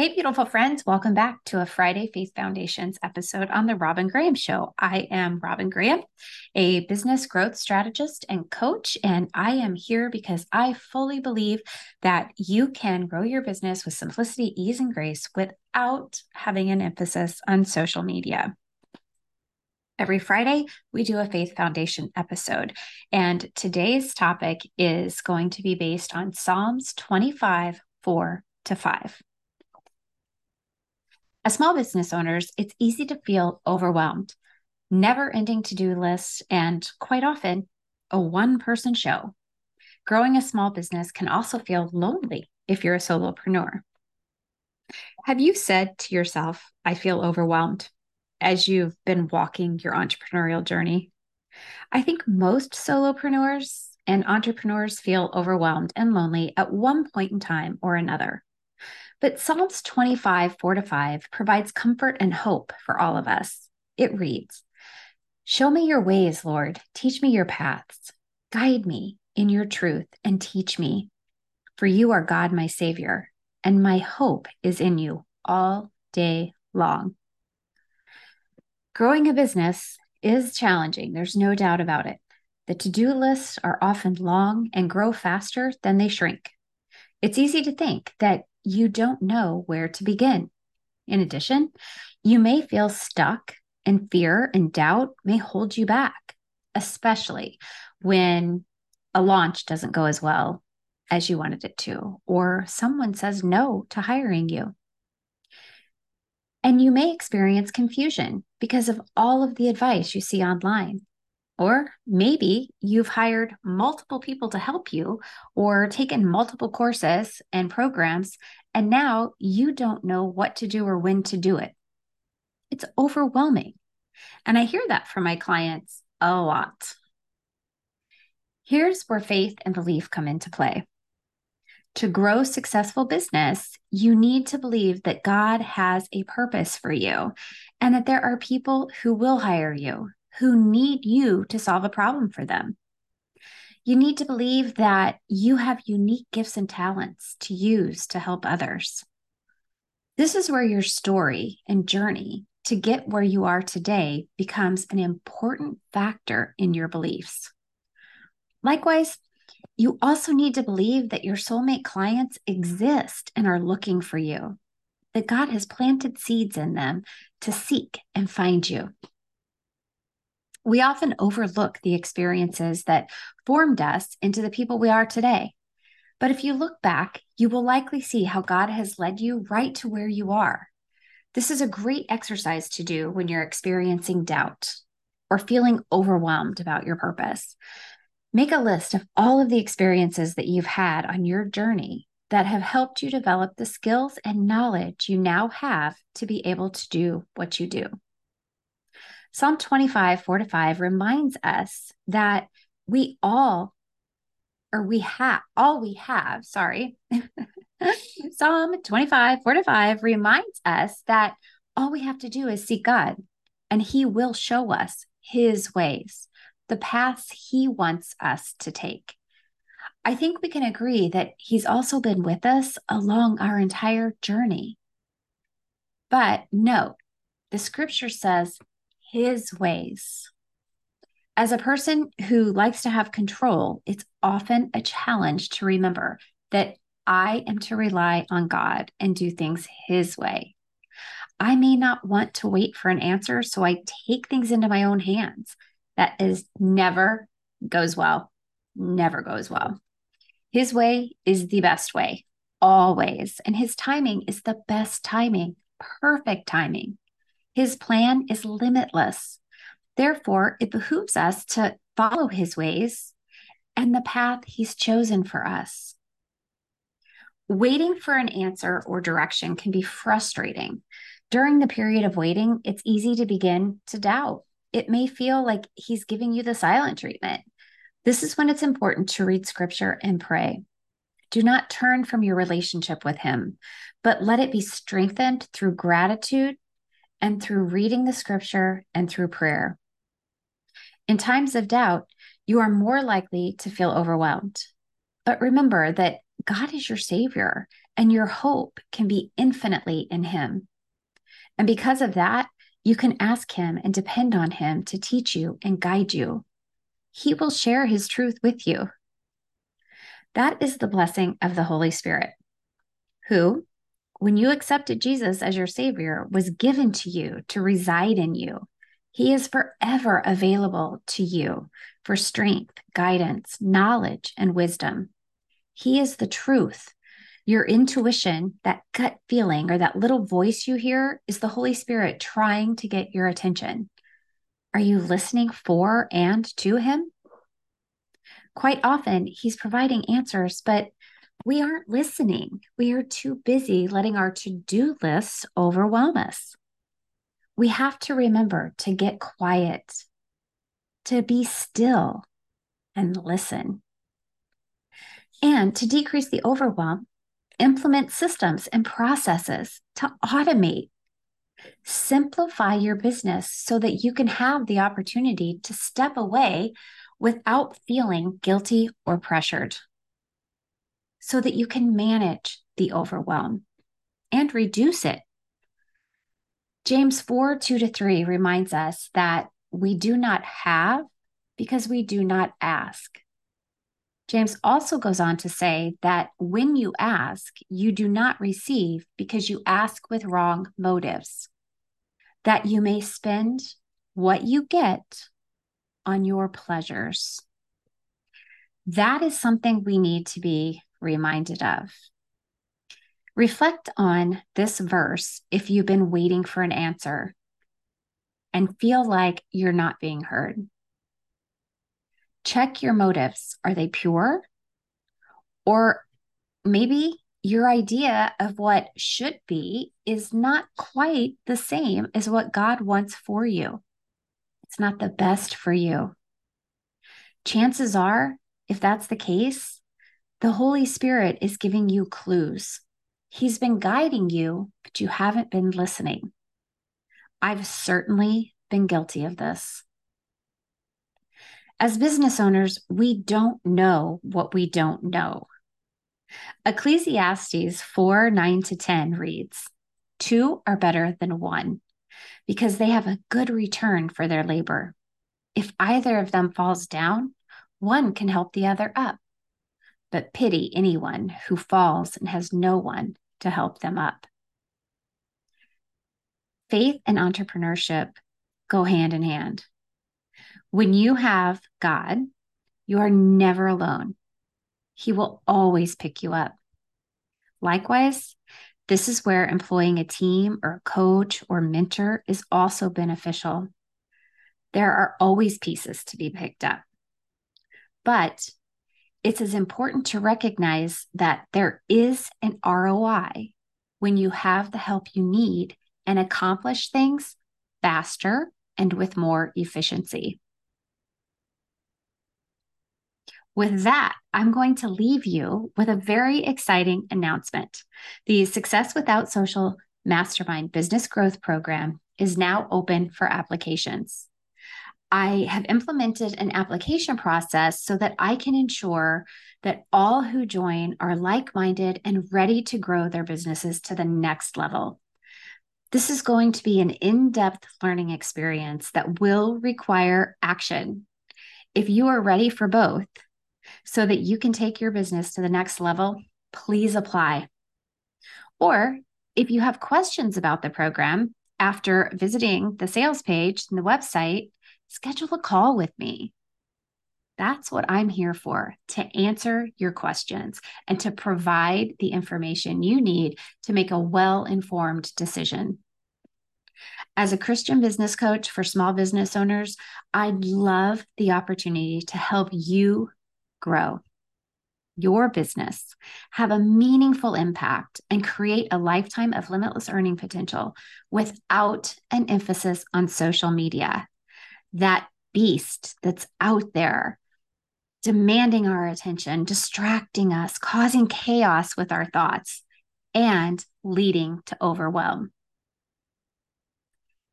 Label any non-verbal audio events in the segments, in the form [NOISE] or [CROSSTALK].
Hey, beautiful friends. Welcome back to a Friday Faith Foundations episode on The Robin Graham Show. I am Robin Graham, a business growth strategist and coach, and I am here because I fully believe that you can grow your business with simplicity, ease, and grace without having an emphasis on social media. Every Friday, we do a Faith Foundation episode, and today's topic is going to be based on Psalms 25 4 to 5. As small business owners, it's easy to feel overwhelmed, never ending to do lists, and quite often, a one person show. Growing a small business can also feel lonely if you're a solopreneur. Have you said to yourself, I feel overwhelmed as you've been walking your entrepreneurial journey? I think most solopreneurs and entrepreneurs feel overwhelmed and lonely at one point in time or another. But Psalms 25, 4 to 5 provides comfort and hope for all of us. It reads Show me your ways, Lord. Teach me your paths. Guide me in your truth and teach me. For you are God, my Savior, and my hope is in you all day long. Growing a business is challenging, there's no doubt about it. The to do lists are often long and grow faster than they shrink. It's easy to think that you don't know where to begin. In addition, you may feel stuck, and fear and doubt may hold you back, especially when a launch doesn't go as well as you wanted it to, or someone says no to hiring you. And you may experience confusion because of all of the advice you see online. Or maybe you've hired multiple people to help you or taken multiple courses and programs, and now you don't know what to do or when to do it. It's overwhelming. And I hear that from my clients a lot. Here's where faith and belief come into play. To grow successful business, you need to believe that God has a purpose for you and that there are people who will hire you who need you to solve a problem for them. You need to believe that you have unique gifts and talents to use to help others. This is where your story and journey to get where you are today becomes an important factor in your beliefs. Likewise, you also need to believe that your soulmate clients exist and are looking for you, that God has planted seeds in them to seek and find you we often overlook the experiences that formed us into the people we are today. But if you look back, you will likely see how God has led you right to where you are. This is a great exercise to do when you're experiencing doubt or feeling overwhelmed about your purpose. Make a list of all of the experiences that you've had on your journey that have helped you develop the skills and knowledge you now have to be able to do what you do. Psalm 25, 4 to 5 reminds us that we all, or we have, all we have, sorry. [LAUGHS] Psalm 25, 4 to 5 reminds us that all we have to do is seek God and He will show us His ways, the paths He wants us to take. I think we can agree that He's also been with us along our entire journey. But note, the scripture says his ways. As a person who likes to have control, it's often a challenge to remember that I am to rely on God and do things His way. I may not want to wait for an answer, so I take things into my own hands. That is never goes well, never goes well. His way is the best way, always. And his timing is the best timing, perfect timing. His plan is limitless. Therefore, it behooves us to follow his ways and the path he's chosen for us. Waiting for an answer or direction can be frustrating. During the period of waiting, it's easy to begin to doubt. It may feel like he's giving you the silent treatment. This is when it's important to read scripture and pray. Do not turn from your relationship with him, but let it be strengthened through gratitude and through reading the scripture and through prayer. In times of doubt, you are more likely to feel overwhelmed. But remember that God is your Savior and your hope can be infinitely in Him. And because of that, you can ask Him and depend on Him to teach you and guide you. He will share His truth with you. That is the blessing of the Holy Spirit, who, when you accepted Jesus as your Savior, was given to you to reside in you. He is forever available to you for strength, guidance, knowledge, and wisdom. He is the truth. Your intuition, that gut feeling, or that little voice you hear is the Holy Spirit trying to get your attention. Are you listening for and to Him? Quite often, He's providing answers, but we aren't listening. We are too busy letting our to do lists overwhelm us. We have to remember to get quiet, to be still, and listen. And to decrease the overwhelm, implement systems and processes to automate. Simplify your business so that you can have the opportunity to step away without feeling guilty or pressured, so that you can manage the overwhelm and reduce it. James 4 2 to 3 reminds us that we do not have because we do not ask. James also goes on to say that when you ask, you do not receive because you ask with wrong motives, that you may spend what you get on your pleasures. That is something we need to be reminded of. Reflect on this verse if you've been waiting for an answer and feel like you're not being heard. Check your motives. Are they pure? Or maybe your idea of what should be is not quite the same as what God wants for you. It's not the best for you. Chances are, if that's the case, the Holy Spirit is giving you clues. He's been guiding you, but you haven't been listening. I've certainly been guilty of this. As business owners, we don't know what we don't know. Ecclesiastes 4 9 to 10 reads, Two are better than one because they have a good return for their labor. If either of them falls down, one can help the other up. But pity anyone who falls and has no one to help them up. Faith and entrepreneurship go hand in hand. When you have God, you are never alone. He will always pick you up. Likewise, this is where employing a team or a coach or mentor is also beneficial. There are always pieces to be picked up. But it's as important to recognize that there is an ROI when you have the help you need and accomplish things faster and with more efficiency. With that, I'm going to leave you with a very exciting announcement. The Success Without Social Mastermind Business Growth Program is now open for applications. I have implemented an application process so that I can ensure that all who join are like minded and ready to grow their businesses to the next level. This is going to be an in depth learning experience that will require action. If you are ready for both, so that you can take your business to the next level, please apply. Or if you have questions about the program after visiting the sales page and the website, schedule a call with me. That's what I'm here for to answer your questions and to provide the information you need to make a well informed decision. As a Christian business coach for small business owners, I'd love the opportunity to help you grow your business, have a meaningful impact, and create a lifetime of limitless earning potential without an emphasis on social media. That beast that's out there demanding our attention, distracting us, causing chaos with our thoughts, and leading to overwhelm.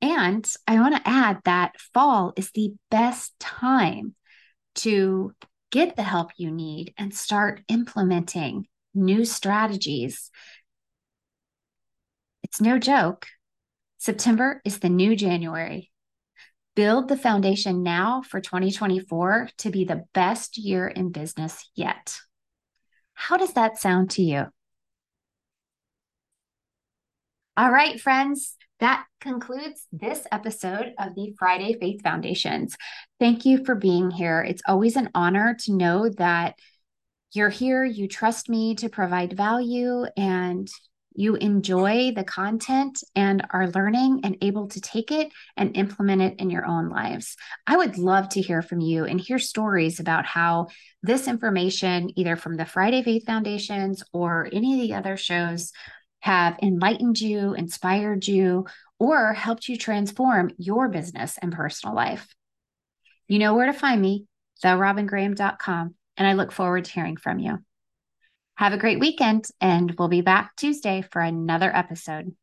And I want to add that fall is the best time to get the help you need and start implementing new strategies. It's no joke. September is the new January. Build the foundation now for 2024 to be the best year in business yet. How does that sound to you? All right, friends, that concludes this episode of the Friday Faith Foundations. Thank you for being here. It's always an honor to know that you're here, you trust me to provide value, and you enjoy the content and are learning and able to take it and implement it in your own lives. I would love to hear from you and hear stories about how this information, either from the Friday Faith Foundations or any of the other shows, have enlightened you, inspired you, or helped you transform your business and personal life. You know where to find me, therobingraham.com, and I look forward to hearing from you. Have a great weekend, and we'll be back Tuesday for another episode.